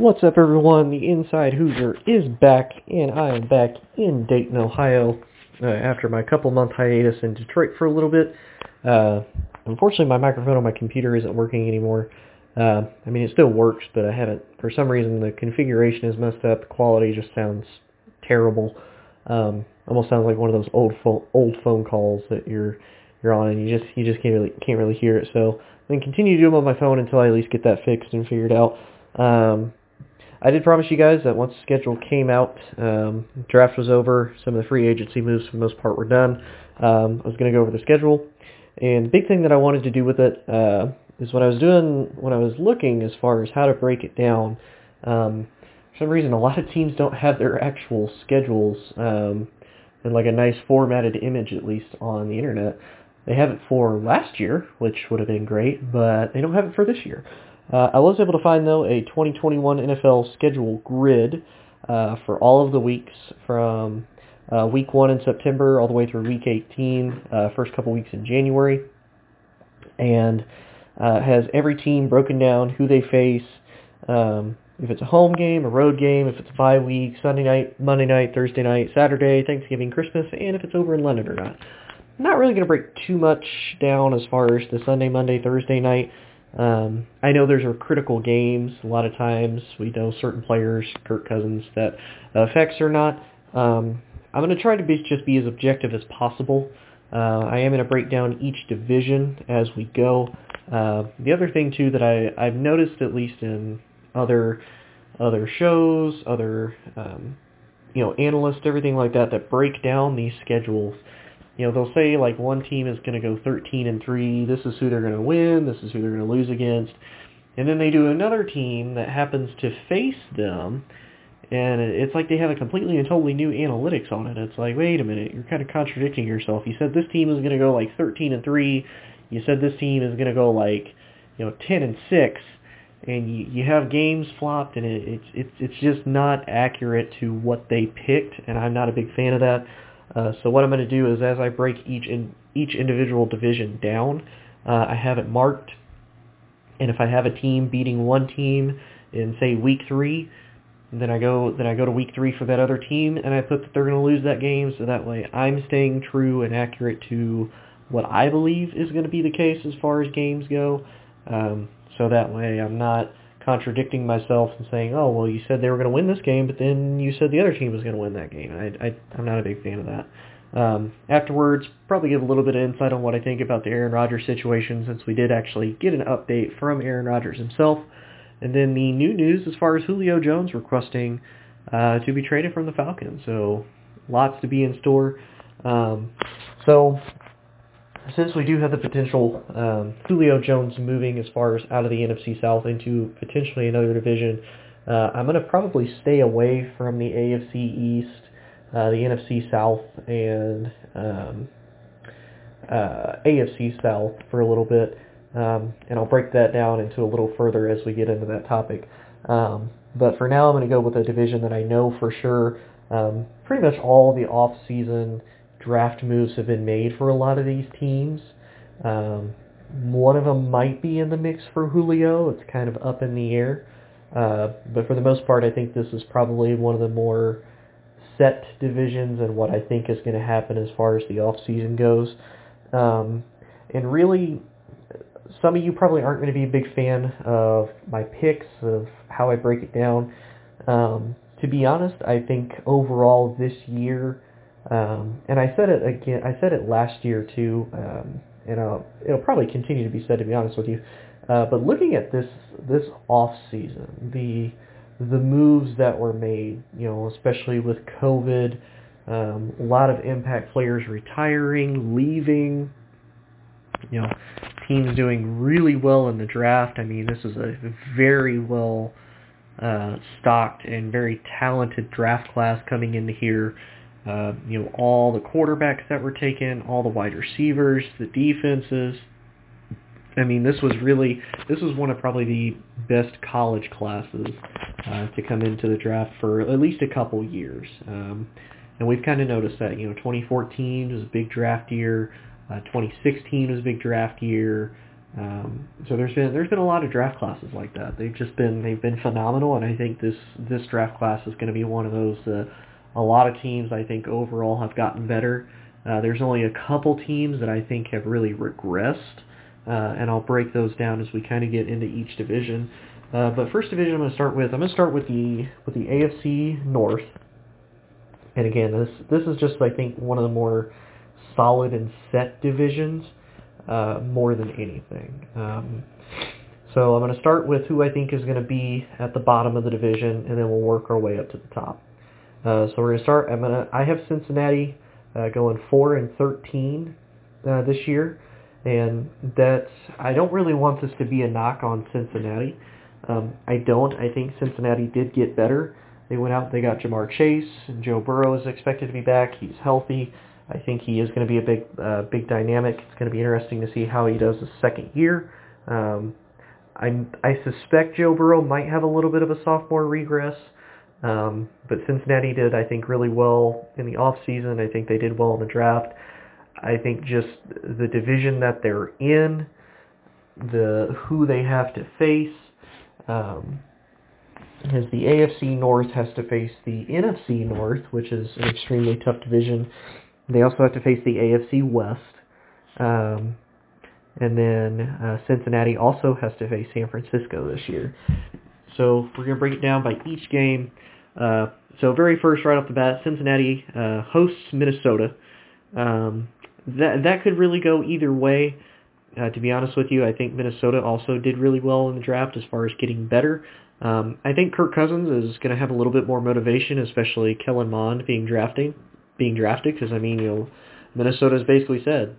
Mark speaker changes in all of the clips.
Speaker 1: What's up, everyone? The Inside Hoosier is back, and I am back in Dayton, Ohio, uh, after my couple-month hiatus in Detroit for a little bit. Uh, unfortunately, my microphone on my computer isn't working anymore. Uh, I mean, it still works, but I haven't. For some reason, the configuration is messed up. The quality just sounds terrible. Um, almost sounds like one of those old phone old phone calls that you're you're on, and you just you just can't really can't really hear it. So I'm gonna continue to do them on my phone until I at least get that fixed and figured out. Um, I did promise you guys that once the schedule came out, um, draft was over, some of the free agency moves for the most part were done. Um, I was going to go over the schedule, and the big thing that I wanted to do with it uh, is when I was doing, when I was looking as far as how to break it down. Um, for some reason, a lot of teams don't have their actual schedules um, in like a nice formatted image, at least on the internet. They have it for last year, which would have been great, but they don't have it for this year. Uh, I was able to find, though, a 2021 NFL schedule grid uh, for all of the weeks from uh, week 1 in September all the way through week 18, uh, first couple weeks in January. And uh, has every team broken down, who they face, um, if it's a home game, a road game, if it's a bye week, Sunday night, Monday night, Thursday night, Saturday, Thanksgiving, Christmas, and if it's over in London or not. Not really going to break too much down as far as the Sunday, Monday, Thursday night. Um, I know there's are critical games. A lot of times we know certain players, Kirk Cousins, that affects or not. Um, I'm going to try to be, just be as objective as possible. Uh, I am going to break down each division as we go. Uh, the other thing too that I, I've noticed, at least in other other shows, other um, you know analysts, everything like that, that break down these schedules you know, they'll say like one team is going to go 13 and 3, this is who they're going to win, this is who they're going to lose against. And then they do another team that happens to face them, and it's like they have a completely and totally new analytics on it. It's like, wait a minute, you're kind of contradicting yourself. You said this team is going to go like 13 and 3, you said this team is going to go like, you know, 10 and 6, and you, you have games flopped, and it, it's it's it's just not accurate to what they picked, and I'm not a big fan of that. Uh, so what I'm going to do is as I break each in, each individual division down, uh, I have it marked. And if I have a team beating one team in say week three, then I go then I go to week three for that other team, and I put that they're going to lose that game. So that way I'm staying true and accurate to what I believe is going to be the case as far as games go. Um, so that way I'm not contradicting myself and saying, oh, well, you said they were going to win this game, but then you said the other team was going to win that game. I, I, I'm not a big fan of that. Um, afterwards, probably give a little bit of insight on what I think about the Aaron Rodgers situation since we did actually get an update from Aaron Rodgers himself. And then the new news as far as Julio Jones requesting uh, to be traded from the Falcons. So lots to be in store. Um, so since we do have the potential um, Julio Jones moving as far as out of the NFC South into potentially another division, uh, I'm going to probably stay away from the AFC East, uh, the NFC South, and um, uh, AFC South for a little bit, um, and I'll break that down into a little further as we get into that topic. Um, but for now, I'm going to go with a division that I know for sure. Um, pretty much all the off-season draft moves have been made for a lot of these teams. Um, one of them might be in the mix for Julio. It's kind of up in the air. Uh, but for the most part, I think this is probably one of the more set divisions and what I think is going to happen as far as the off season goes. Um, and really, some of you probably aren't going to be a big fan of my picks, of how I break it down. Um, to be honest, I think overall this year um, and I said it again. I said it last year too, um, and uh, it'll probably continue to be said. To be honest with you, uh, but looking at this this off season, the the moves that were made, you know, especially with COVID, um, a lot of impact players retiring, leaving, you know, teams doing really well in the draft. I mean, this is a very well uh, stocked and very talented draft class coming into here. Uh, you know, all the quarterbacks that were taken, all the wide receivers, the defenses. I mean, this was really, this was one of probably the best college classes uh, to come into the draft for at least a couple years. Um, and we've kind of noticed that, you know, 2014 was a big draft year. Uh, 2016 was a big draft year. Um, so there's been there's been a lot of draft classes like that. They've just been they've been phenomenal, and I think this this draft class is going to be one of those. Uh, a lot of teams I think overall have gotten better. Uh, there's only a couple teams that I think have really regressed, uh, and I'll break those down as we kind of get into each division. Uh, but first division I'm going to start with I'm going to start with the with the AFC North. And again, this this is just I think one of the more solid and set divisions uh, more than anything. Um, so I'm going to start with who I think is going to be at the bottom of the division, and then we'll work our way up to the top. Uh, so we're to start. I'm to. I have Cincinnati uh, going four and thirteen uh, this year, and that's. I don't really want this to be a knock on Cincinnati. Um, I don't. I think Cincinnati did get better. They went out. They got Ja'Marr Chase, and Joe Burrow is expected to be back. He's healthy. I think he is going to be a big, uh, big dynamic. It's going to be interesting to see how he does the second year. Um, I, I suspect Joe Burrow might have a little bit of a sophomore regress, um, but Cincinnati did, I think, really well in the off season. I think they did well in the draft. I think just the division that they're in, the who they have to face, um, as the AFC North has to face the NFC North, which is an extremely tough division. They also have to face the AFC West. Um, and then uh, Cincinnati also has to face San Francisco this year. So we're going to break it down by each game. Uh, so very first, right off the bat, Cincinnati uh, hosts Minnesota. Um, that that could really go either way. Uh, to be honest with you, I think Minnesota also did really well in the draft as far as getting better. Um, I think Kirk Cousins is going to have a little bit more motivation, especially Kellen Mond being drafting being drafted because I mean, you know, Minnesota's basically said,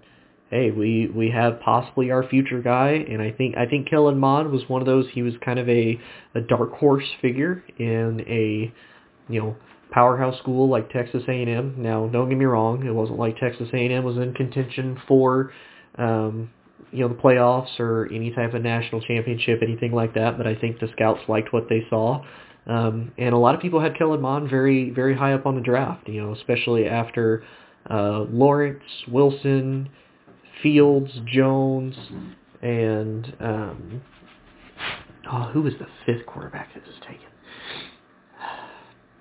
Speaker 1: "Hey, we we have possibly our future guy," and I think I think Kellen Mond was one of those. He was kind of a a dark horse figure in a you know powerhouse school like Texas A&M. Now, don't get me wrong, it wasn't like Texas A&M was in contention for um, you know the playoffs or any type of national championship, anything like that. But I think the scouts liked what they saw. Um, and a lot of people had Kellen Mond very, very high up on the draft, you know, especially after uh, Lawrence, Wilson, Fields, Jones, and um, oh, who was the fifth quarterback that was taken?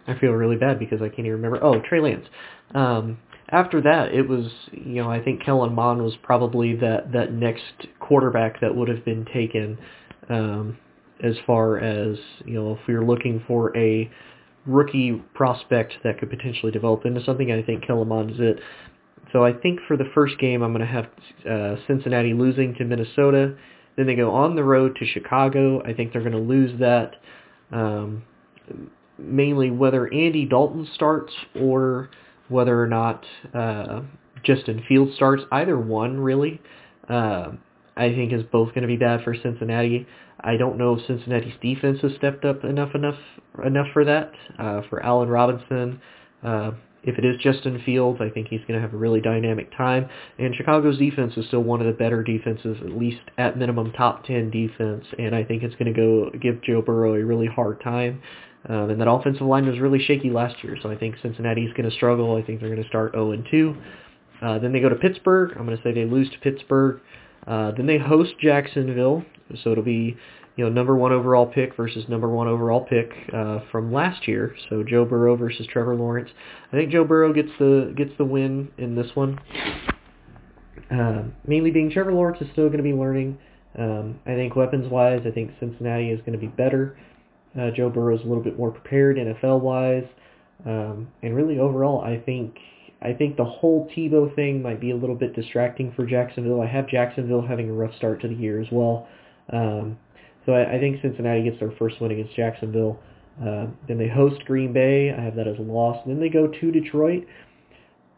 Speaker 1: I feel really bad because I can't even remember. Oh, Trey Lance. Um, after that, it was you know I think Kellen Mond was probably that that next quarterback that would have been taken. Um, as far as, you know, if we are looking for a rookie prospect that could potentially develop into something, I think Kellen Mond is it. So I think for the first game, I'm going to have uh, Cincinnati losing to Minnesota. Then they go on the road to Chicago. I think they're going to lose that. Um, mainly whether Andy Dalton starts or whether or not uh, Justin Fields starts. Either one, really, uh, I think is both going to be bad for Cincinnati. I don't know if Cincinnati's defense has stepped up enough enough enough for that. Uh, for Allen Robinson, uh, if it is Justin Fields, I think he's going to have a really dynamic time. And Chicago's defense is still one of the better defenses, at least at minimum top 10 defense. And I think it's going to go give Joe Burrow a really hard time. Um, and that offensive line was really shaky last year, so I think Cincinnati's going to struggle. I think they're going to start 0-2. Uh, then they go to Pittsburgh. I'm going to say they lose to Pittsburgh. Uh, then they host Jacksonville, so it'll be you know number one overall pick versus number one overall pick uh, from last year. So Joe Burrow versus Trevor Lawrence. I think Joe Burrow gets the gets the win in this one. Uh, mainly being Trevor Lawrence is still going to be learning. Um, I think weapons-wise, I think Cincinnati is going to be better. Uh, Joe Burrow is a little bit more prepared NFL-wise, um, and really overall, I think I think the whole Tebow thing might be a little bit distracting for Jacksonville. I have Jacksonville having a rough start to the year as well. Um, so I, I think Cincinnati gets their first win against Jacksonville. Uh, then they host Green Bay. I have that as a loss. And then they go to Detroit.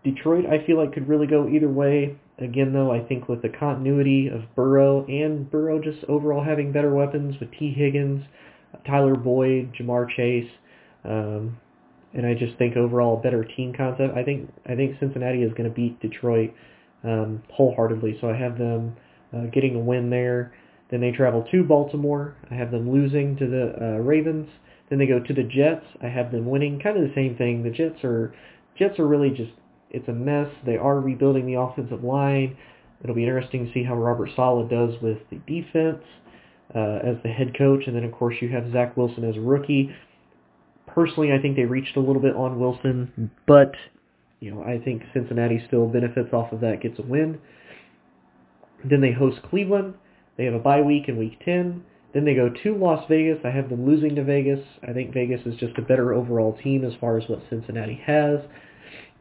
Speaker 1: Detroit, I feel like could really go either way. Again, though, I think with the continuity of Burrow and Burrow just overall having better weapons with Tee Higgins, Tyler Boyd, Ja'Marr Chase, um, and I just think overall a better team concept. I think I think Cincinnati is going to beat Detroit um, wholeheartedly. So I have them uh, getting a win there. Then they travel to Baltimore. I have them losing to the uh, Ravens. Then they go to the Jets. I have them winning. Kind of the same thing. The Jets are Jets are really just it's a mess. They are rebuilding the offensive line. It'll be interesting to see how Robert Saleh does with the defense uh, as the head coach, and then of course you have Zach Wilson as a rookie. Personally, I think they reached a little bit on Wilson, but you know I think Cincinnati still benefits off of that, gets a win. Then they host Cleveland. They have a bye week in Week 10. Then they go to Las Vegas. I have them losing to Vegas. I think Vegas is just a better overall team as far as what Cincinnati has.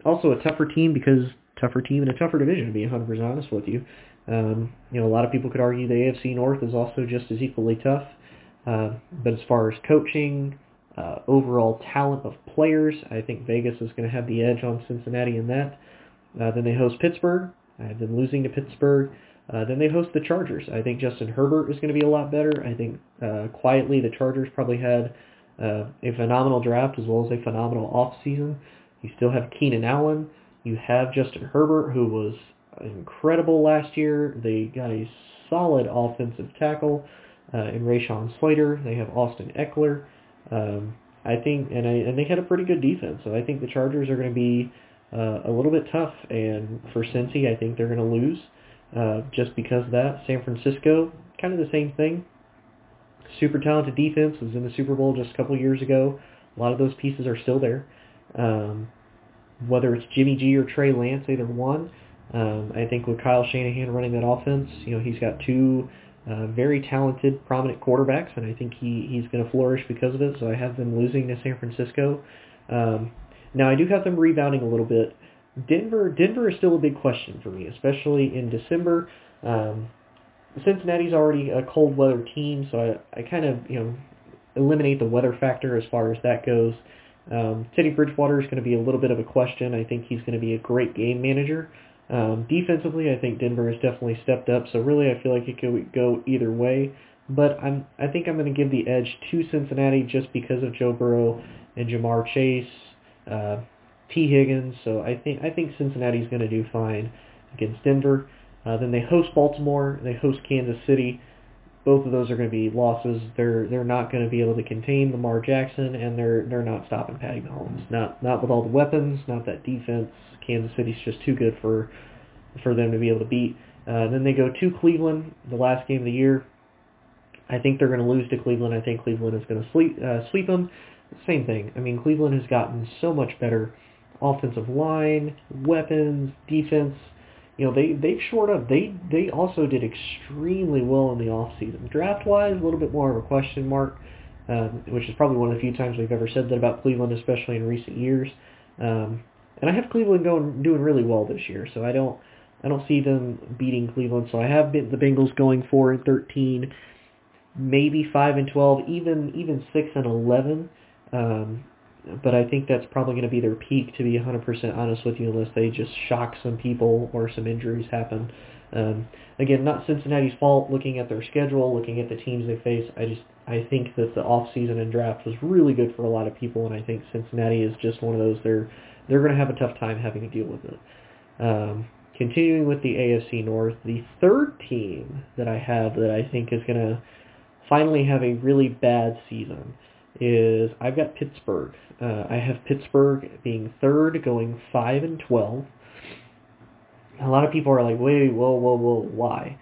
Speaker 1: Also a tougher team because tougher team in a tougher division, to be 100% honest with you. Um, you know, a lot of people could argue the AFC North is also just as equally tough. Uh, but as far as coaching, uh, overall talent of players, I think Vegas is going to have the edge on Cincinnati in that. Uh, then they host Pittsburgh. I have them losing to Pittsburgh. Uh, then they host the Chargers. I think Justin Herbert is going to be a lot better. I think uh, quietly the Chargers probably had uh, a phenomenal draft as well as a phenomenal off season. You still have Keenan Allen. You have Justin Herbert, who was incredible last year. They got a solid offensive tackle uh, in Rashawn Slater. They have Austin Ekeler. Um, I think, and I, and they had a pretty good defense. So I think the Chargers are going to be uh, a little bit tough. And for Cincy, I think they're going to lose uh, just because of that. San Francisco, kind of the same thing. Super talented defense was in the Super Bowl just a couple years ago. A lot of those pieces are still there. Um, whether it's Jimmy G or Trey Lance, either one. Um, I think with Kyle Shanahan running that offense, you know, he's got two uh, very talented, prominent quarterbacks, and I think he, he's going to flourish because of it. So I have them losing to San Francisco. Um, now I do have them rebounding a little bit. Denver, Denver is still a big question for me, especially in December. Um, Cincinnati's already a cold weather team, so I, I kind of you know eliminate the weather factor as far as that goes. Um, Teddy Bridgewater is going to be a little bit of a question. I think he's going to be a great game manager. Um, defensively, I think Denver has definitely stepped up. So really, I feel like it could go either way. But I'm I think I'm going to give the edge to Cincinnati just because of Joe Burrow and Ja'Marr Chase, uh, Tee Higgins. So I think I think Cincinnati's going to do fine against Denver. Uh, then they host Baltimore. They host Kansas City both of those are going to be losses. They're they're not going to be able to contain Lamar Jackson, and they're they're not stopping Patty Mahomes. Not not with all the weapons, not that defense. Kansas City's just too good for for them to be able to beat. Uh, then they go to Cleveland, the last game of the year. I think they're going to lose to Cleveland. I think Cleveland is going to sweep uh, sweep them. Same thing. I mean, Cleveland has gotten so much better. Offensive line, weapons, defense you know, they they've shored up. They they also did extremely well in the off season. Draft wise, a little bit more of a question mark, um, which is probably one of the few times we've ever said that about Cleveland, especially in recent years. Um, and I have Cleveland going doing really well this year, so I don't I don't see them beating Cleveland. So I have the Bengals going four and thirteen, maybe five and twelve, even even six and eleven. Um, but I think that's probably going to be their peak, to be 100% honest with you, unless they just shock some people or some injuries happen. Um, again, not Cincinnati's fault. Looking at their schedule, looking at the teams they face, I just I think that the off season and draft was really good for a lot of people, and I think Cincinnati is just one of those. They're they're going to have a tough time having to deal with it. Um, continuing with the AFC North, the third team that I have that I think is going to finally have a really bad season is I've got Pittsburgh. Uh, I have Pittsburgh being third, going five and twelve. A lot of people are like, wait, whoa, whoa, whoa, why?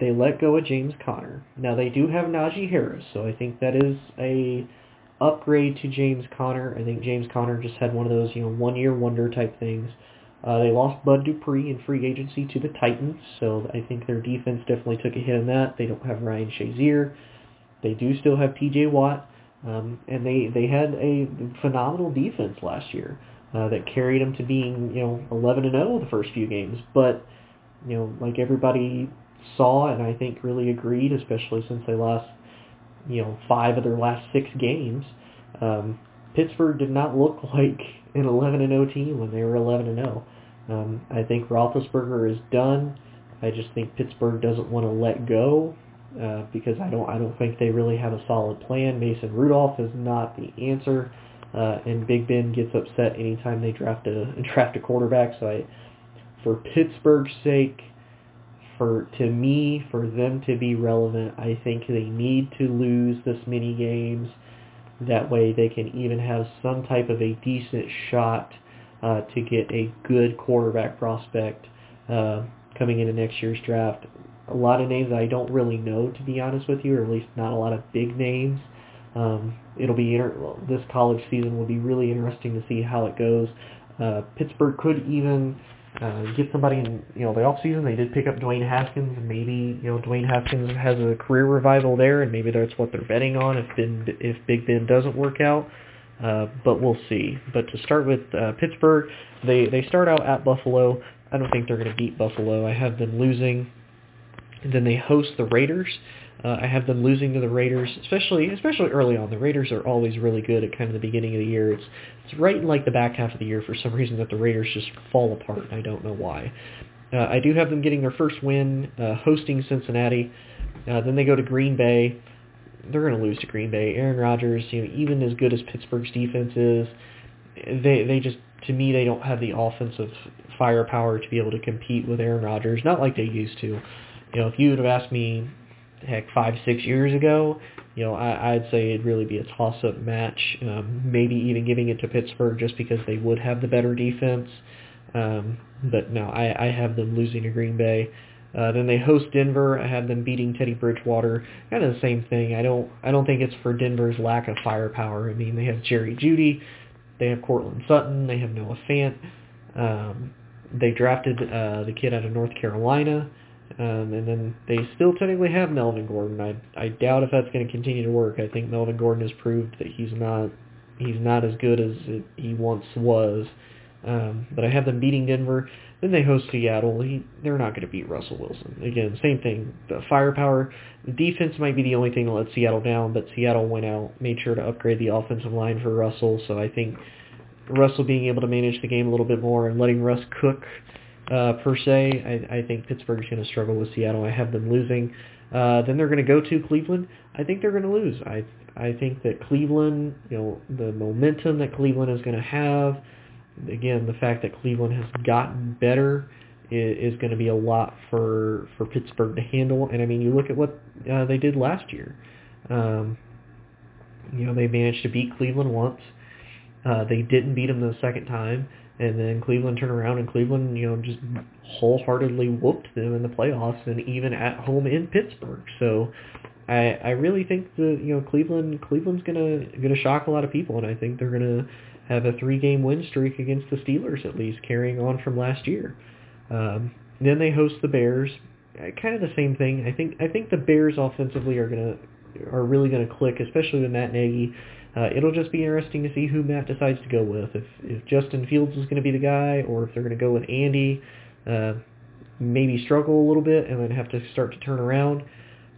Speaker 1: They let go of James Conner. Now they do have Najee Harris, so I think that is a upgrade to James Conner. I think James Conner just had one of those, you know, one year wonder type things. Uh, they lost Bud Dupree in free agency to the Titans, so I think their defense definitely took a hit in that. They don't have Ryan Shazier. They do still have T.J. Watt. Um, and they, they had a phenomenal defense last year uh, that carried them to being, you know, 11 and 0 the first few games. But, you know, like everybody saw and I think really agreed, especially since they lost, you know, five of their last six games, um, Pittsburgh did not look like an 11 and 0 team when they were 11 and 0. Um, I think Roethlisberger is done. I just think Pittsburgh doesn't want to let go uh, because I don't I don't think they really have a solid plan. Mason Rudolph is not the answer, uh, and Big Ben gets upset anytime they draft a draft a quarterback. So I, for Pittsburgh's sake, for to me for them to be relevant, I think they need to lose this many games. That way they can even have some type of a decent shot uh, to get a good quarterback prospect. Uh, coming into next year's draft. A lot of names I don't really know, to be honest with you, or at least not a lot of big names. Um, it'll be inter- this college season will be really interesting to see how it goes. Uh, Pittsburgh could even uh, get somebody in you know the off season. They did pick up Dwayne Haskins, maybe you know Dwayne Haskins has a career revival there, and maybe that's what they're betting on if ben, if Big Ben doesn't work out. Uh, but we'll see. But to start with uh, Pittsburgh, they they start out at Buffalo. I don't think they're going to beat Buffalo. I have them losing. And then they host the Raiders. Uh, I have them losing to the Raiders, especially especially early on. The Raiders are always really good at kind of the beginning of the year. It's it's right in like the back half of the year for some reason that the Raiders just fall apart. I don't know why. Uh, I do have them getting their first win, uh, hosting Cincinnati. Uh, then they go to Green Bay. They're going to lose to Green Bay. Aaron Rodgers, you know, even as good as Pittsburgh's defense is, they they just to me they don't have the offensive firepower to be able to compete with Aaron Rodgers. Not like they used to. You know, if you would have asked me heck, five, six years ago, you know, I, I'd say it'd really be a toss-up match. Um, maybe even giving it to Pittsburgh just because they would have the better defense. Um, but no, I, I have them losing to Green Bay. Uh, then they host Denver. I have them beating Teddy Bridgewater. Kind of the same thing. I don't I don't think it's for Denver's lack of firepower. I mean, they have Jerry Jeudy, they have Courtland Sutton, they have Noah Fant. Um, they drafted uh, the kid out of North Carolina. Um, and then they still technically have Melvin Gordon. I I doubt if that's going to continue to work. I think Melvin Gordon has proved that he's not he's not as good as it, he once was. Um, but I have them beating Denver. Then they host Seattle. He, they're not going to beat Russell Wilson. Again, same thing. The firepower, the defense might be the only thing that let Seattle down, but Seattle went out, made sure to upgrade the offensive line for Russell. So I think Russell being able to manage the game a little bit more and letting Russ cook uh, per se. I, I think Pittsburgh's going to struggle with Seattle. I have them losing. Uh, then they're going to go to Cleveland. I think they're going to lose. I I think that Cleveland, you know, the momentum that Cleveland is going to have, again, the fact that Cleveland has gotten better is, is going to be a lot for for Pittsburgh to handle. And I mean, you look at what uh, they did last year. Um, you know, they managed to beat Cleveland once. Uh, they didn't beat them the second time and then Cleveland turned around and Cleveland, you know, just wholeheartedly whooped them in the playoffs and even at home in Pittsburgh. So I I really think that you know Cleveland Cleveland's gonna gonna shock a lot of people, and I think they're gonna have a three game win streak against the Steelers at least, carrying on from last year. Um, then they host the Bears. Kind of the same thing. I think I think the Bears offensively are gonna are really gonna click, especially with Matt Nagy uh, it'll just be interesting to see who Matt decides to go with. If if Justin Fields is going to be the guy, or if they're going to go with Andy, uh, maybe struggle a little bit and then have to start to turn around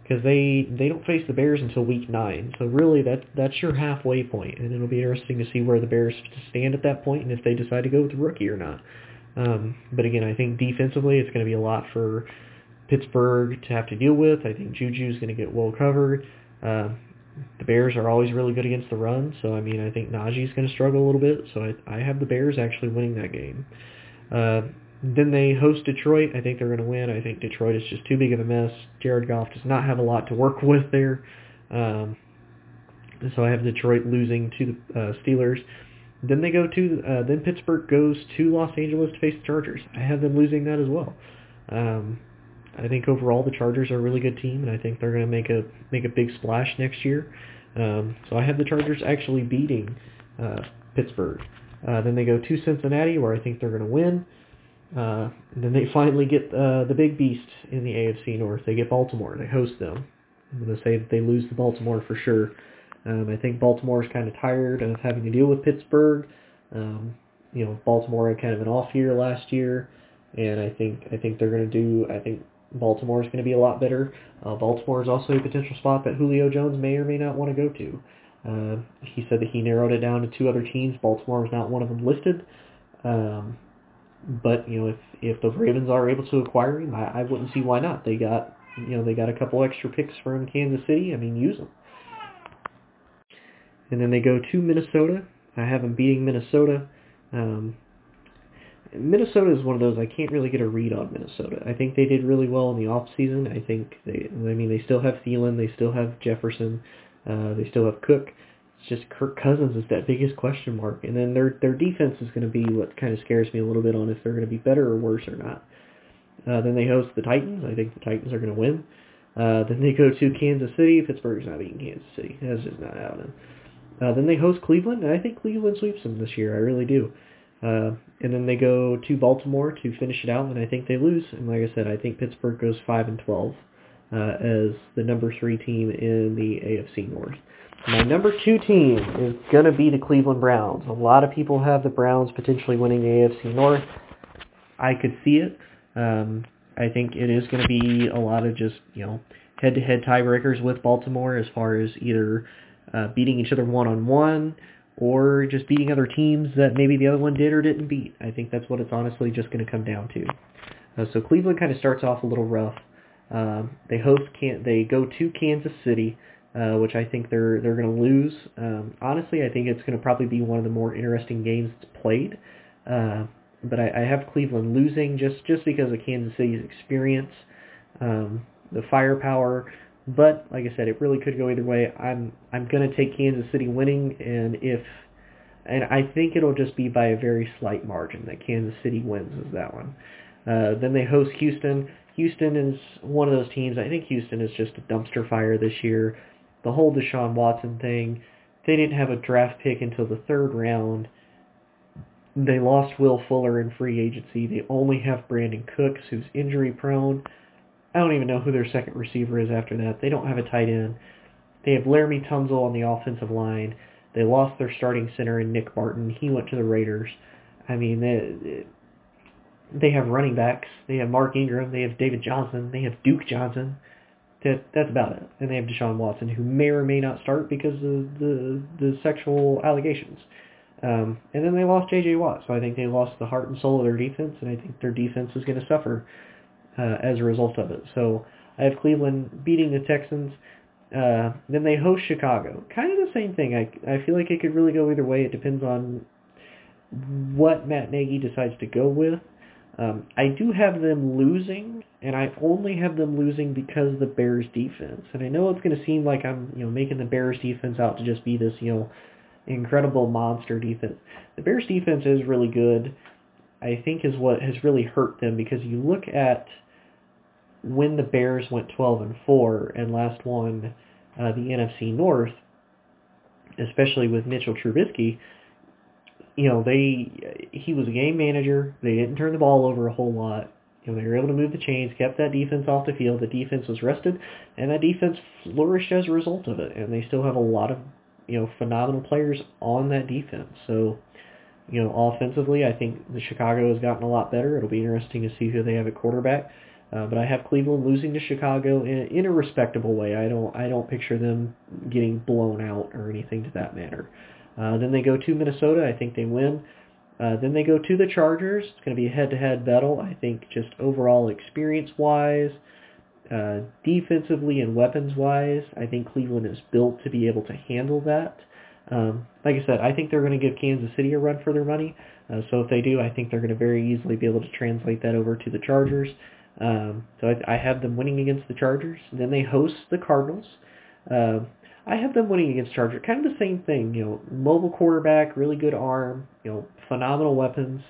Speaker 1: because they they don't face the Bears until week nine. So really, that that's your halfway point, and it'll be interesting to see where the Bears stand at that point and if they decide to go with the rookie or not. Um, but again, I think defensively, it's going to be a lot for Pittsburgh to have to deal with. I think Juju's going to get well covered. Uh, the Bears are always really good against the run, so I mean I think Najee's going to struggle a little bit. So I, I have the Bears actually winning that game. Uh, then they host Detroit. I think they're going to win. I think Detroit is just too big of a mess. Jared Goff does not have a lot to work with there. Um, so I have Detroit losing to the uh, Steelers. Then they go to uh, then Pittsburgh goes to Los Angeles to face the Chargers. I have them losing that as well. Um, I think overall the Chargers are a really good team, and I think they're going to make a make a big splash next year. Um, so I have the Chargers actually beating uh, Pittsburgh. Uh, then they go to Cincinnati, where I think they're going to win. Uh, then they finally get uh, the big beast in the AFC North. They get Baltimore. And they host them. I'm going to say that they lose to Baltimore for sure. Um, I think Baltimore is kind of tired of having to deal with Pittsburgh. Um, you know, Baltimore had kind of an off year last year, and I think I think they're going to do. I think Baltimore is going to be a lot better. Uh, Baltimore is also a potential spot that Julio Jones may or may not want to go to. Uh, he said that he narrowed it down to two other teams. Baltimore was not one of them listed. Um, but you know, if if the Ravens are able to acquire him, I, I wouldn't see why not. They got you know they got a couple extra picks from Kansas City. I mean, use them. And then they go to Minnesota. I have them beating Minnesota. Um, Minnesota is one of those I can't really get a read on Minnesota. I think they did really well in the off season. I think they, I mean, they still have Thielen, they still have Jefferson, uh, they still have Cook. It's just Kirk Cousins is that biggest question mark, and then their their defense is going to be what kind of scares me a little bit on if they're going to be better or worse or not. Uh, then they host the Titans. I think the Titans are going to win. Uh, then they go to Kansas City. Pittsburgh's not beating Kansas City. That's just not happening. Uh, then they host Cleveland, and I think Cleveland sweeps them this year. I really do. Uh, and then they go to Baltimore to finish it out, and I think they lose. And like I said, I think Pittsburgh goes five and twelve uh, as the number three team in the AFC North. My number two team is going to be the Cleveland Browns. A lot of people have the Browns potentially winning the AFC North. I could see it. Um, I think it is going to be a lot of just, you know, head-to-head tiebreakers with Baltimore as far as either uh, beating each other one-on-one or just beating other teams that maybe the other one did or didn't beat. I think that's what it's honestly just going to come down to. Uh, so Cleveland kind of starts off a little rough. Um, they host can they go to Kansas City, uh, which I think they're they're going to lose. Um, honestly, I think it's going to probably be one of the more interesting games that's played. Uh, but I, I have Cleveland losing just just because of Kansas City's experience, um, the firepower. But like I said, it really could go either way. I'm I'm to take Kansas City winning, and if and I think it'll just be by a very slight margin that Kansas City wins is that one. Uh, then they host Houston. Houston is one of those teams. I think Houston is just a dumpster fire this year. The whole Deshaun Watson thing, they didn't have a draft pick until the third round. They lost Will Fuller in free agency. They only have Brandin Cooks, who's injury prone. I don't even know who their second receiver is after that. They don't have a tight end. They have Laremy Tunsil on the offensive line. They lost their starting center in Nick Barton. He went to the Raiders. I mean, they, they have running backs. They have Mark Ingram. They have David Johnson. They have Duke Johnson. That that's about it. And they have Deshaun Watson, who may or may not start because of the the sexual allegations. Um, and then they lost J.J. Watt, so I think they lost the heart and soul of their defense, and I think their defense is going to suffer uh, as a result of it. So I have Cleveland beating the Texans. Uh, then they host Chicago. Kind of the same thing. I I feel like it could really go either way. It depends on what Matt Nagy decides to go with. Um, I do have them losing, and I only have them losing because of the Bears defense. And I know it's going to seem like I'm, you know, making the Bears defense out to just be this, you know, incredible monster defense. The Bears defense is really good. I think is what has really hurt them because you look at when the Bears went 12 and 4 and last won uh, the NFC North, especially with Mitchell Trubisky, you know, they he was a game manager. They didn't turn the ball over a whole lot. You know, they were able to move the chains, kept that defense off the field. The defense was rested, and that defense flourished as a result of it. And they still have a lot of, you know, phenomenal players on that defense. So, you know, offensively, I think the Chicago has gotten a lot better. It'll be interesting to see who they have at quarterback. Uh, but I have Cleveland losing to Chicago in, in a respectable way. I don't I don't picture them getting blown out or anything to that manner. Uh, then they go to Minnesota. I think they win. Uh, then they go to the Chargers. It's going to be a head-to-head battle. I think just overall experience-wise, uh, defensively and weapons-wise, I think Cleveland is built to be able to handle that. Um, like I said, I think they're going to give Kansas City a run for their money. Uh, so if they do, I think they're going to very easily be able to translate that over to the Chargers. Um, so I, I have them winning against the Chargers. Then they host the Cardinals. Uh, I have them winning against Chargers. Kind of the same thing, you know, mobile quarterback, really good arm, you know, phenomenal weapons.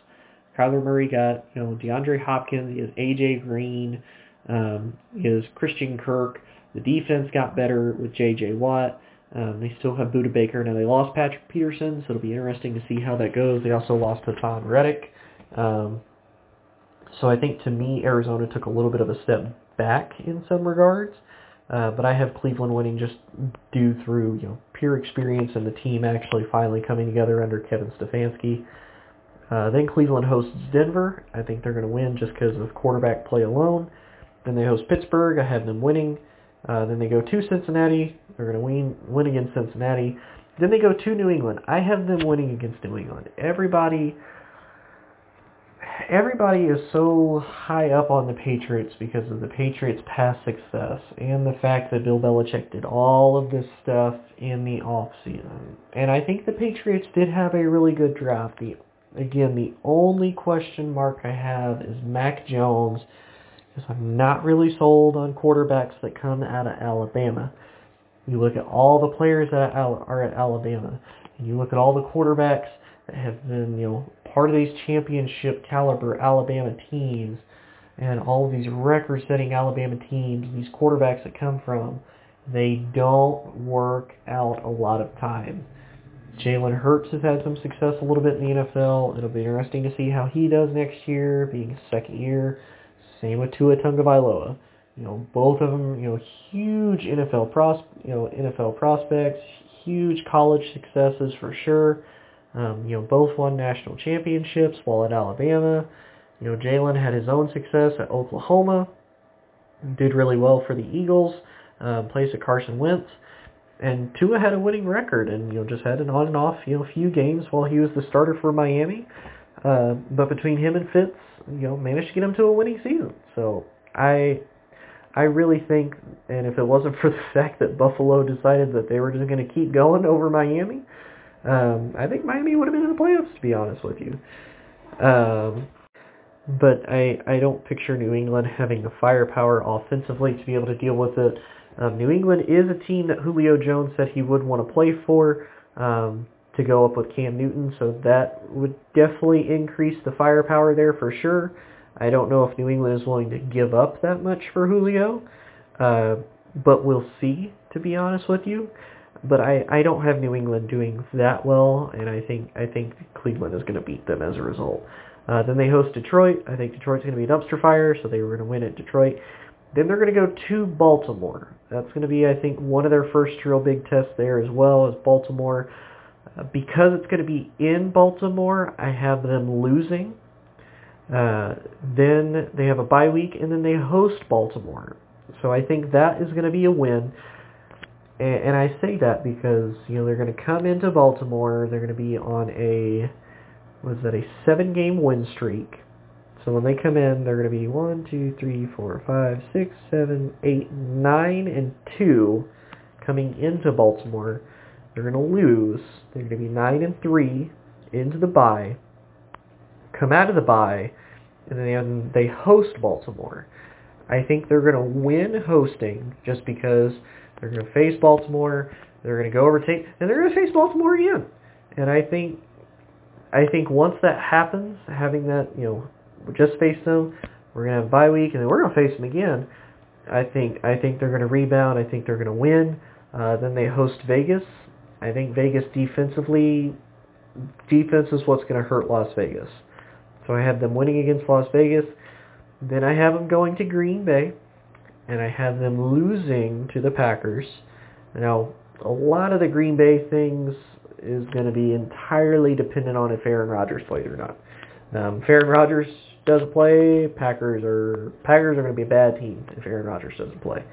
Speaker 1: Kyler Murray got, you know, DeAndre Hopkins, he has AJ Green, um, he has Christian Kirk. The defense got better with J.J. Watt. Um, they still have Budda Baker. Now they lost Patrick Peterson, so it'll be interesting to see how that goes. They also lost Haason Reddick. Um, so I think to me, Arizona took a little bit of a step back in some regards. Uh, but I have Cleveland winning just due through you know pure experience and the team actually finally coming together under Kevin Stefanski. Uh, then Cleveland hosts Denver. I think they're going to win just because of quarterback play alone. Then they host Pittsburgh. I have them winning. Uh, then they go to Cincinnati. They're going to win win against Cincinnati. Then they go to New England. I have them winning against New England. Everybody everybody is so high up on the Patriots because of the Patriots' past success and the fact that Bill Belichick did all of this stuff in the off season. And I think the Patriots did have a really good draft. The again, the only question mark I have is Mac Jones because I'm not really sold on quarterbacks that come out of Alabama. You look at all the players that are at Alabama, and you look at all the quarterbacks have been, you know, part of these championship caliber Alabama teams, and all of these record-setting Alabama teams, these quarterbacks that come from, they don't work out a lot of time. Jalen Hurts has had some success a little bit in the NFL. It'll be interesting to see how he does next year, being second year. Same with Tua Tagovailoa. You know, both of them, you know, huge NFL pros, you know, NFL prospects, huge college successes for sure. Um, you know, both won national championships while at Alabama. You know, Jalen had his own success at Oklahoma, did really well for the Eagles, uh, plays at Carson Wentz. And Tua had a winning record and, you know, just had an on and off, you know, few games while he was the starter for Miami. Uh, but between him and Fitz, you know, managed to get him to a winning season. So I I really think, and if it wasn't for the fact that Buffalo decided that they were just going to keep going over Miami, um, I think Miami would have been in the playoffs, to be honest with you. Um, but I I don't picture New England having the firepower offensively to be able to deal with it. Um, New England is a team that Julio Jones said he would want to play for um, to go up with Cam Newton, so that would definitely increase the firepower there for sure. I don't know if New England is willing to give up that much for Julio, uh, but we'll see, to be honest with you. But I, I don't have New England doing that well, and I think I think Cleveland is going to beat them as a result. Uh, then they host Detroit. I think Detroit's going to be a dumpster fire, so they were going to win at Detroit. Then they're going to go to Baltimore. That's going to be, I think, one of their first real big tests there as well as Baltimore. Uh, because it's going to be in Baltimore, I have them losing. Uh, then they have a bye week, and then they host Baltimore. So I think that is going to be a win. And, and I say that because you know they're going to come into Baltimore. They're going to be on a was that a seven-game win streak. So when they come in, they're going to be one, two, three, four, five, six, seven, eight, nine, and two coming into Baltimore. They're going to lose. They're going to be nine and three into the bye. Come out of the bye, and then they host Baltimore. I think they're going to win hosting just because they're going to face Baltimore. They're going to go overtake, and they're going to face Baltimore again. And I think, I think once that happens, having that you know just face them. We're gonna have a bye week, and then we're gonna face them again. I think I think they're gonna rebound. I think they're gonna win. Uh, then they host Vegas. I think Vegas defensively, defense is what's gonna hurt Las Vegas. So I have them winning against Las Vegas. Then I have them going to Green Bay, and I have them losing to the Packers. Now, a lot of the Green Bay things is going to be entirely dependent on if Aaron Rodgers plays or not. Um, if Aaron Rodgers doesn't play, Packers are Packers are going to be a bad team if Aaron Rodgers doesn't play.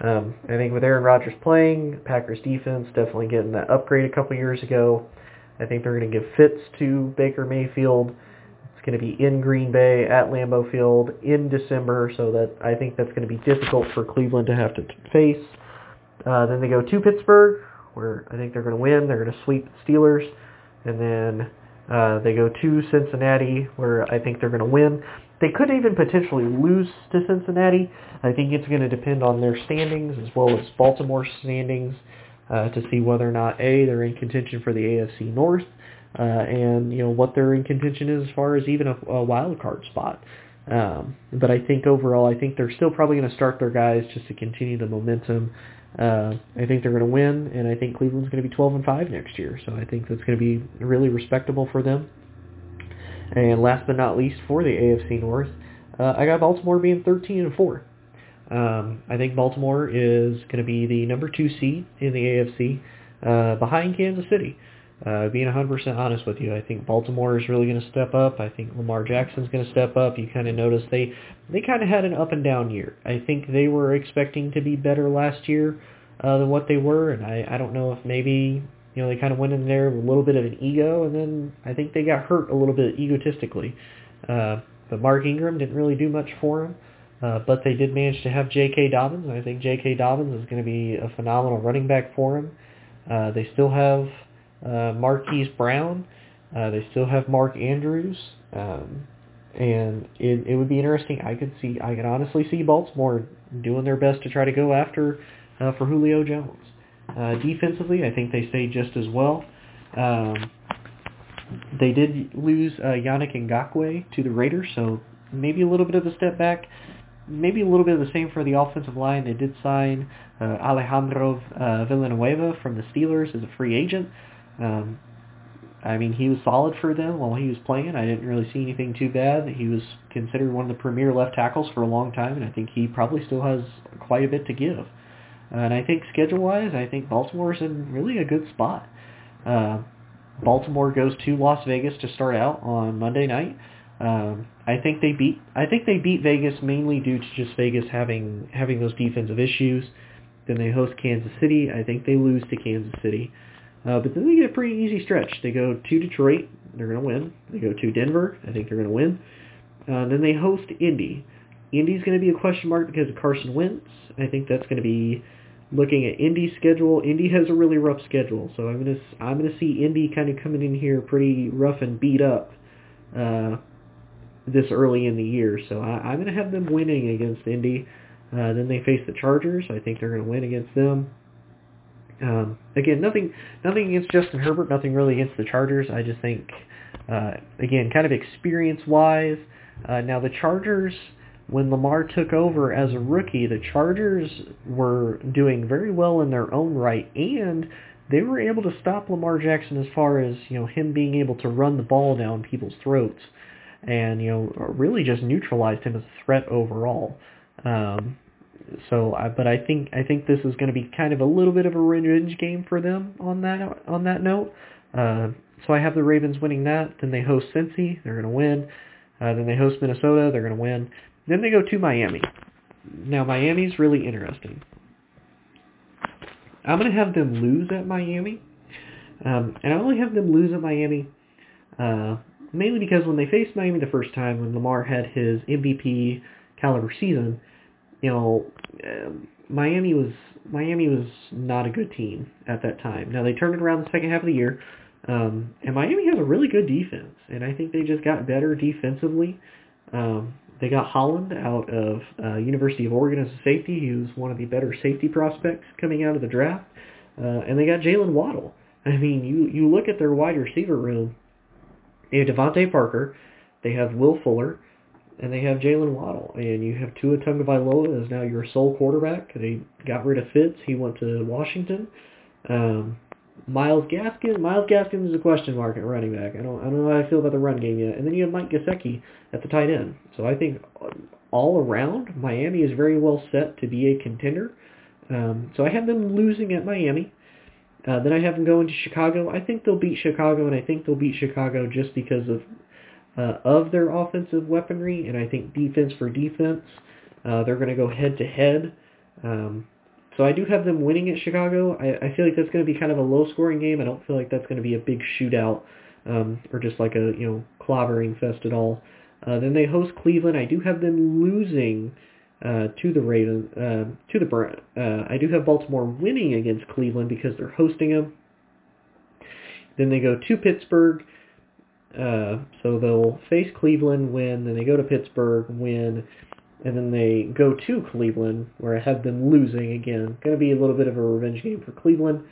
Speaker 1: Um, I think with Aaron Rodgers playing, Packers defense definitely getting that upgrade a couple years ago. I think they're going to give fits to Baker Mayfield. Going to be in Green Bay at Lambeau Field in December, so that I think that's going to be difficult for Cleveland to have to face. Uh, then they go to Pittsburgh, where I think they're going to win. They're going to sweep Steelers, and then uh, they go to Cincinnati, where I think they're going to win. They could even potentially lose to Cincinnati. I think it's going to depend on their standings as well as Baltimore's standings uh, to see whether or not a they're in contention for the AFC North, uh, and you know what their in contention is as far as even a, a wild card spot. Um, but I think overall, I think they're still probably going to start their guys just to continue the momentum uh, I think they're going to win, and I think Cleveland's going to be 12 and 5 next year. So I think that's going to be really respectable for them. And last but not least, for the AFC North, uh, I got Baltimore being 13 and 4. Um, I think Baltimore is going to be the number two seed in the AFC, uh, behind Kansas City. Uh, being 100% honest with you, I think Baltimore is really going to step up. I think Lamar Jackson's going to step up. You kind of notice they they kind of had an up and down year. I think they were expecting to be better last year uh, than what they were, and I I don't know if maybe you know they kind of went in there with a little bit of an ego, and then I think they got hurt a little bit egotistically. Uh, but Mark Ingram didn't really do much for him. Uh, but they did manage to have J.K. Dobbins, and I think J.K. Dobbins is going to be a phenomenal running back for him. Uh, they still have uh, Marquise Brown. Uh, they still have Mark Andrews, um, and it, it would be interesting. I could see, I could honestly see Baltimore doing their best to try to go after uh, for Julio Jones. Uh, defensively, I think they stay just as well. Um, they did lose uh, Yannick Ngakoue to the Raiders, so maybe a little bit of a step back. Maybe a little bit of the same for the offensive line. They did sign uh, Alejandro uh, Villanueva from the Steelers as a free agent. Um, I mean, he was solid for them while he was playing. I didn't really see anything too bad. He was considered one of the premier left tackles for a long time, and I think he probably still has quite a bit to give. Uh, and I think schedule-wise, I think Baltimore's in really a good spot. Uh, Baltimore goes to Las Vegas to start out on Monday night. Um, I think they beat I think they beat Vegas mainly due to just Vegas having having those defensive issues. Then they host Kansas City. I think they lose to Kansas City. Uh, but then they get a pretty easy stretch. They go to Detroit. They're going to win. They go to Denver. I think they're going to win. Uh, then they host Indy. Indy's going to be a question mark because of Carson Wentz. I think that's going to be looking at Indy's schedule. Indy has a really rough schedule, so I'm going to I'm going to see Indy kind of coming in here pretty rough and beat up uh, this early in the year. So I, I'm going to have them winning against Indy. Uh, then they face the Chargers. I think they're going to win against them. Um, again, nothing, nothing against Justin Herbert, nothing really against the Chargers. I just think, uh, again, kind of experience-wise. Uh, now the Chargers, when Lamar took over as a rookie, the Chargers were doing very well in their own right, and they were able to stop Lamar Jackson as far as you know him being able to run the ball down people's throats, and you know really just neutralized him as a threat overall. Um, so, I, but I think I think this is going to be kind of a little bit of a revenge game for them on that on that note. Uh, so I have the Ravens winning that. Then they host Cincy, they're going to win. Uh, then they host Minnesota, they're going to win. Then they go to Miami. Now Miami's really interesting. I'm going to have them lose at Miami, um, and I only have them lose at Miami uh, mainly because when they faced Miami the first time, when Lamar had his MVP caliber season you know, uh, Miami was Miami was not a good team at that time. Now they turned it around the second half of the year, um, and Miami has a really good defense, and I think they just got better defensively. Um, they got Holland out of uh, University of Oregon as a safety. He was one of the better safety prospects coming out of the draft, uh, and they got Jalen Waddle. I mean, you you look at their wide receiver room. They have DeVante Parker, they have Will Fuller, and they have Jalen Waddle, and you have Tua Tagovailoa as now your sole quarterback. They got rid of Fitz; he went to Washington. Um, Myles Gaskin, Myles Gaskin is a question mark at running back. I don't, I don't know how I feel about the run game yet. And then you have Mike Gesicki at the tight end. So I think all around, Miami is very well set to be a contender. Um, so I have them losing at Miami. Uh, then I have them going to Chicago. I think they'll beat Chicago, and I think they'll beat Chicago just because of uh, of their offensive weaponry, and I think defense for defense, uh, they're going to go head to head. Um, so I do have them winning at Chicago. I, I feel like that's going to be kind of a low-scoring game. I don't feel like that's going to be a big shootout um, or just like a you know clobbering fest at all. Uh, then they host Cleveland. I do have them losing uh, to the Ravens. Uh, to the uh, I do have Baltimore winning against Cleveland because they're hosting them. Then they go to Pittsburgh. Uh, so they'll face Cleveland, win, then they go to Pittsburgh, win, and then they go to Cleveland, where I have them losing again. Going to be a little bit of a revenge game for Cleveland.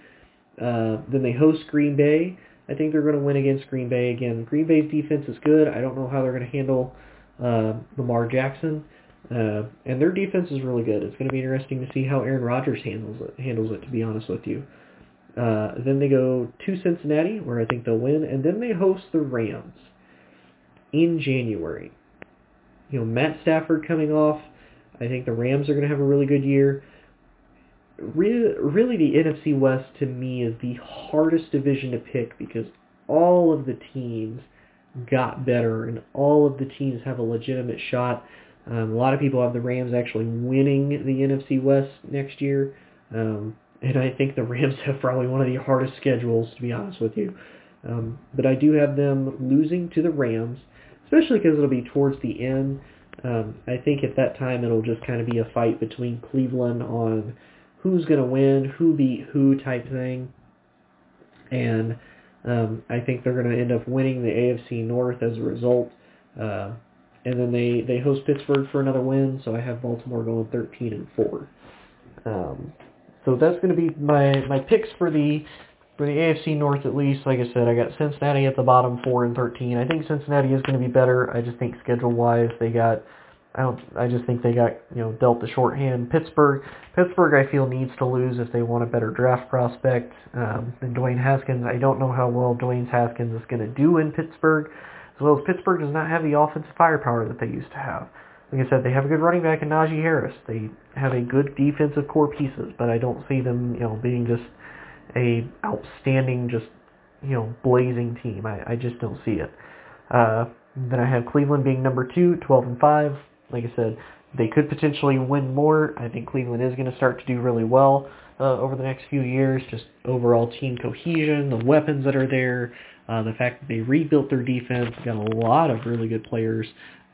Speaker 1: Uh, then they host Green Bay. I think they're going to win against Green Bay again. Green Bay's defense is good. I don't know how they're going to handle uh, Lamar Jackson, uh, and their defense is really good. It's going to be interesting to see how Aaron Rodgers handles it. Handles it, to be honest with you. Uh, then they go to Cincinnati, where I think they'll win, and then they host the Rams in January. You know, Matt Stafford coming off. I think the Rams are going to have a really good year. Really, really, the NFC West to me is the hardest division to pick because all of the teams got better and all of the teams have a legitimate shot. Um, a lot of people have the Rams actually winning the NFC West next year. Um, and I think the Rams have probably one of the hardest schedules, to be honest with you. Um, but I do have them losing to the Rams, especially because it'll be towards the end. Um, I think at that time it'll just kind of be a fight between Cleveland on who's going to win, who beat who type thing. And um, I think they're going to end up winning the AFC North as a result. Uh, and then they, they host Pittsburgh for another win, so I have Baltimore going 13 and 4. Um, so that's going to be my, my picks for the for the AFC North at least, like I said, I got Cincinnati at the bottom, four and thirteen. I think Cincinnati is going to be better. I just think schedule wise, they got. I don't. I just think they got you know dealt the shorthand. Pittsburgh. Pittsburgh, I feel needs to lose if they want a better draft prospect um, than Dwayne Haskins. I don't know how well Dwayne Haskins is going to do in Pittsburgh, as well as Pittsburgh does not have the offensive firepower that they used to have. Like I said, they have a good running back in Najee Harris. They have a good defensive core pieces, but I don't see them you know being just a outstanding, just you know, blazing team. I, I just don't see it. Uh, then I have Cleveland being number two, 12 and five. Like I said, they could potentially win more. I think Cleveland is going to start to do really well uh, over the next few years. Just overall team cohesion, the weapons that are there, uh, the fact that they rebuilt their defense, got a lot of really good players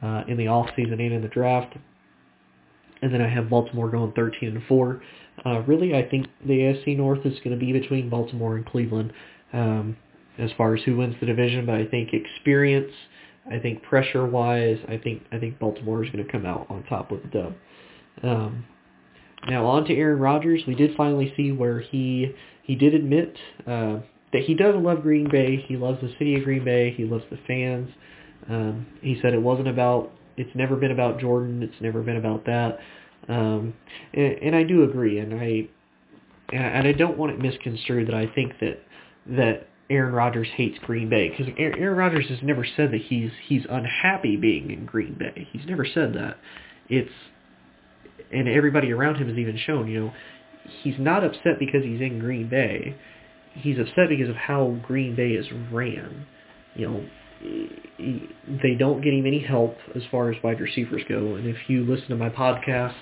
Speaker 1: uh, in the offseason and in the draft. And then I have Baltimore going 13 and 4. Uh, really, I think the AFC North is going to be between Baltimore and Cleveland um, as far as who wins the division. But I think experience, I think pressure-wise, I think I think Baltimore is going to come out on top with the dub. Um, now on to Aaron Rodgers. We did finally see where he he did admit uh, that he does love Green Bay. He loves the city of Green Bay. He loves the fans. Um, he said it wasn't about. It's never been about Jordan. It's never been about that. Um, and, and I do agree, and I and I don't want it misconstrued that I think that that Aaron Rodgers hates Green Bay because Aaron Rodgers has never said that he's he's unhappy being in Green Bay. He's never said that. It's and everybody around him has even shown, you know, he's not upset because he's in Green Bay. He's upset because of how Green Bay is ran. You know, they don't get him any help as far as wide receivers go. And if you listen to my podcast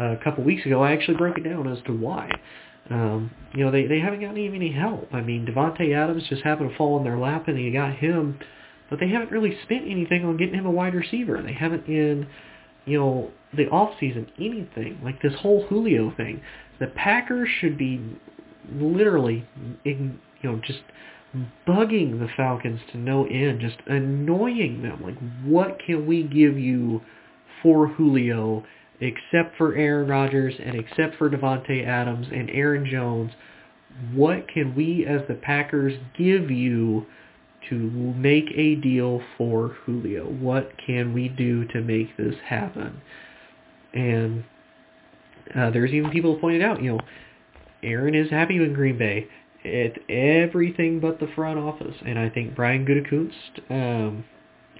Speaker 1: uh, a couple weeks ago, I actually broke it down as to why. Um, you know, they, they haven't gotten him any help. I mean, Davante Adams just happened to fall in their lap and they got him, but they haven't really spent anything on getting him a wide receiver. They haven't in, you know, the off season anything like this whole Julio thing. The Packers should be literally, in, you know, just bugging the Falcons to no end, just annoying them. Like, what can we give you for Julio except for Aaron Rodgers and except for Davante Adams and Aaron Jones? What can we as the Packers give you to make a deal for Julio? What can we do to make this happen? And uh, there's even people pointed out, you know, Aaron is happy in Green Bay it's everything but the front office. And I think Brian Gutekunst, um,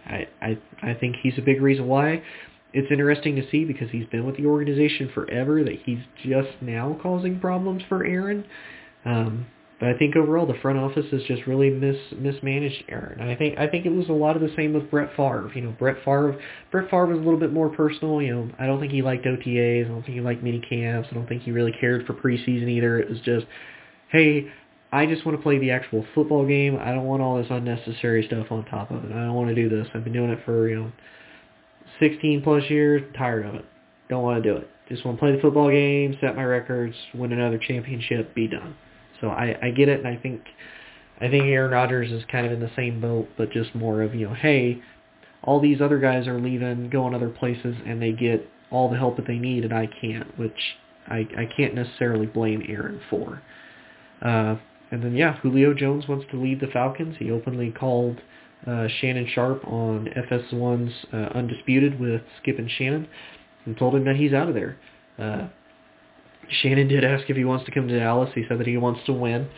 Speaker 1: I, I, I think he's a big reason why. It's interesting to see because he's been with the organization forever that he's just now causing problems for Aaron. Um, but I think overall the front office has just really mis mismanaged Aaron. And I think I think it was a lot of the same with Brett Favre. You know, Brett Favre Brett Favre was a little bit more personal. You know, I don't think he liked OTAs. I don't think he liked mini camps. I don't think he really cared for preseason either. It was just, hey, I just want to play the actual football game. I don't want all this unnecessary stuff on top of it. I don't want to do this. I've been doing it for, you know, 16 plus years. tired of it. Don't want to do it. Just want to play the football game, set my records, win another championship, be done. So I, I get it, and I think I think Aaron Rodgers is kind of in the same boat, but just more of, you know, hey, all these other guys are leaving, going other places, and they get all the help that they need, and I can't, which I, I can't necessarily blame Aaron for. Uh, and then, yeah, Julio Jones wants to leave the Falcons. He openly called uh, Shannon Sharpe on FS1's uh, Undisputed with Skip and Shannon and told him that he's out of there. Uh, Shannon did ask if he wants to come to Dallas. He said that he wants to win.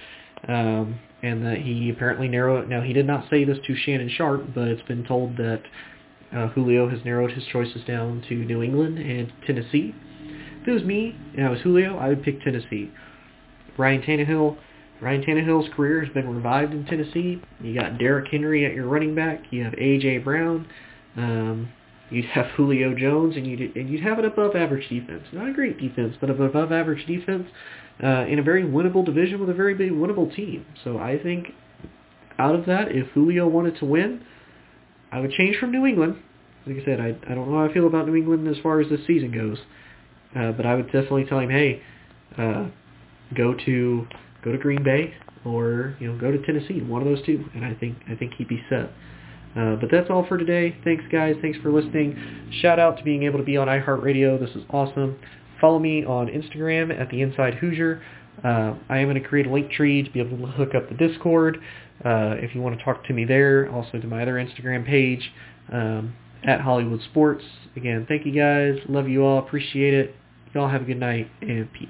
Speaker 1: Um, and that he apparently narrowed. Now he did not say this to Shannon Sharpe, but it's been told that uh, Julio has narrowed his choices down to New England and Tennessee. If it was me and I was Julio, I would pick Tennessee. Ryan Tannehill Ryan Tannehill's career has been revived in Tennessee. You got Derrick Henry at your running back. You have A.J. Brown. Um, you'd have Julio Jones, and you'd, and you'd have an above-average defense. Not a great defense, but an above-average defense uh, in a very winnable division with a very big winnable team. So I think out of that, if Julio wanted to win, I would change from New England. Like I said, I, I don't know how I feel about New England as far as this season goes. Uh, but I would definitely tell him, hey, uh, go to go to Green Bay or you know go to Tennessee, one of those two, and I think I think he'd be set. Uh, but that's all for today. Thanks, guys. Thanks for listening. Shout out to being able to be on iHeartRadio. This is awesome. Follow me on Instagram at the Inside Hoosier. Uh, I am going to create a link tree to be able to hook up the Discord uh, if you want to talk to me there. Also to my other Instagram page um, at Hollywood Sports. Again, thank you guys. Love you all. Appreciate it. Y'all have a good night and peace.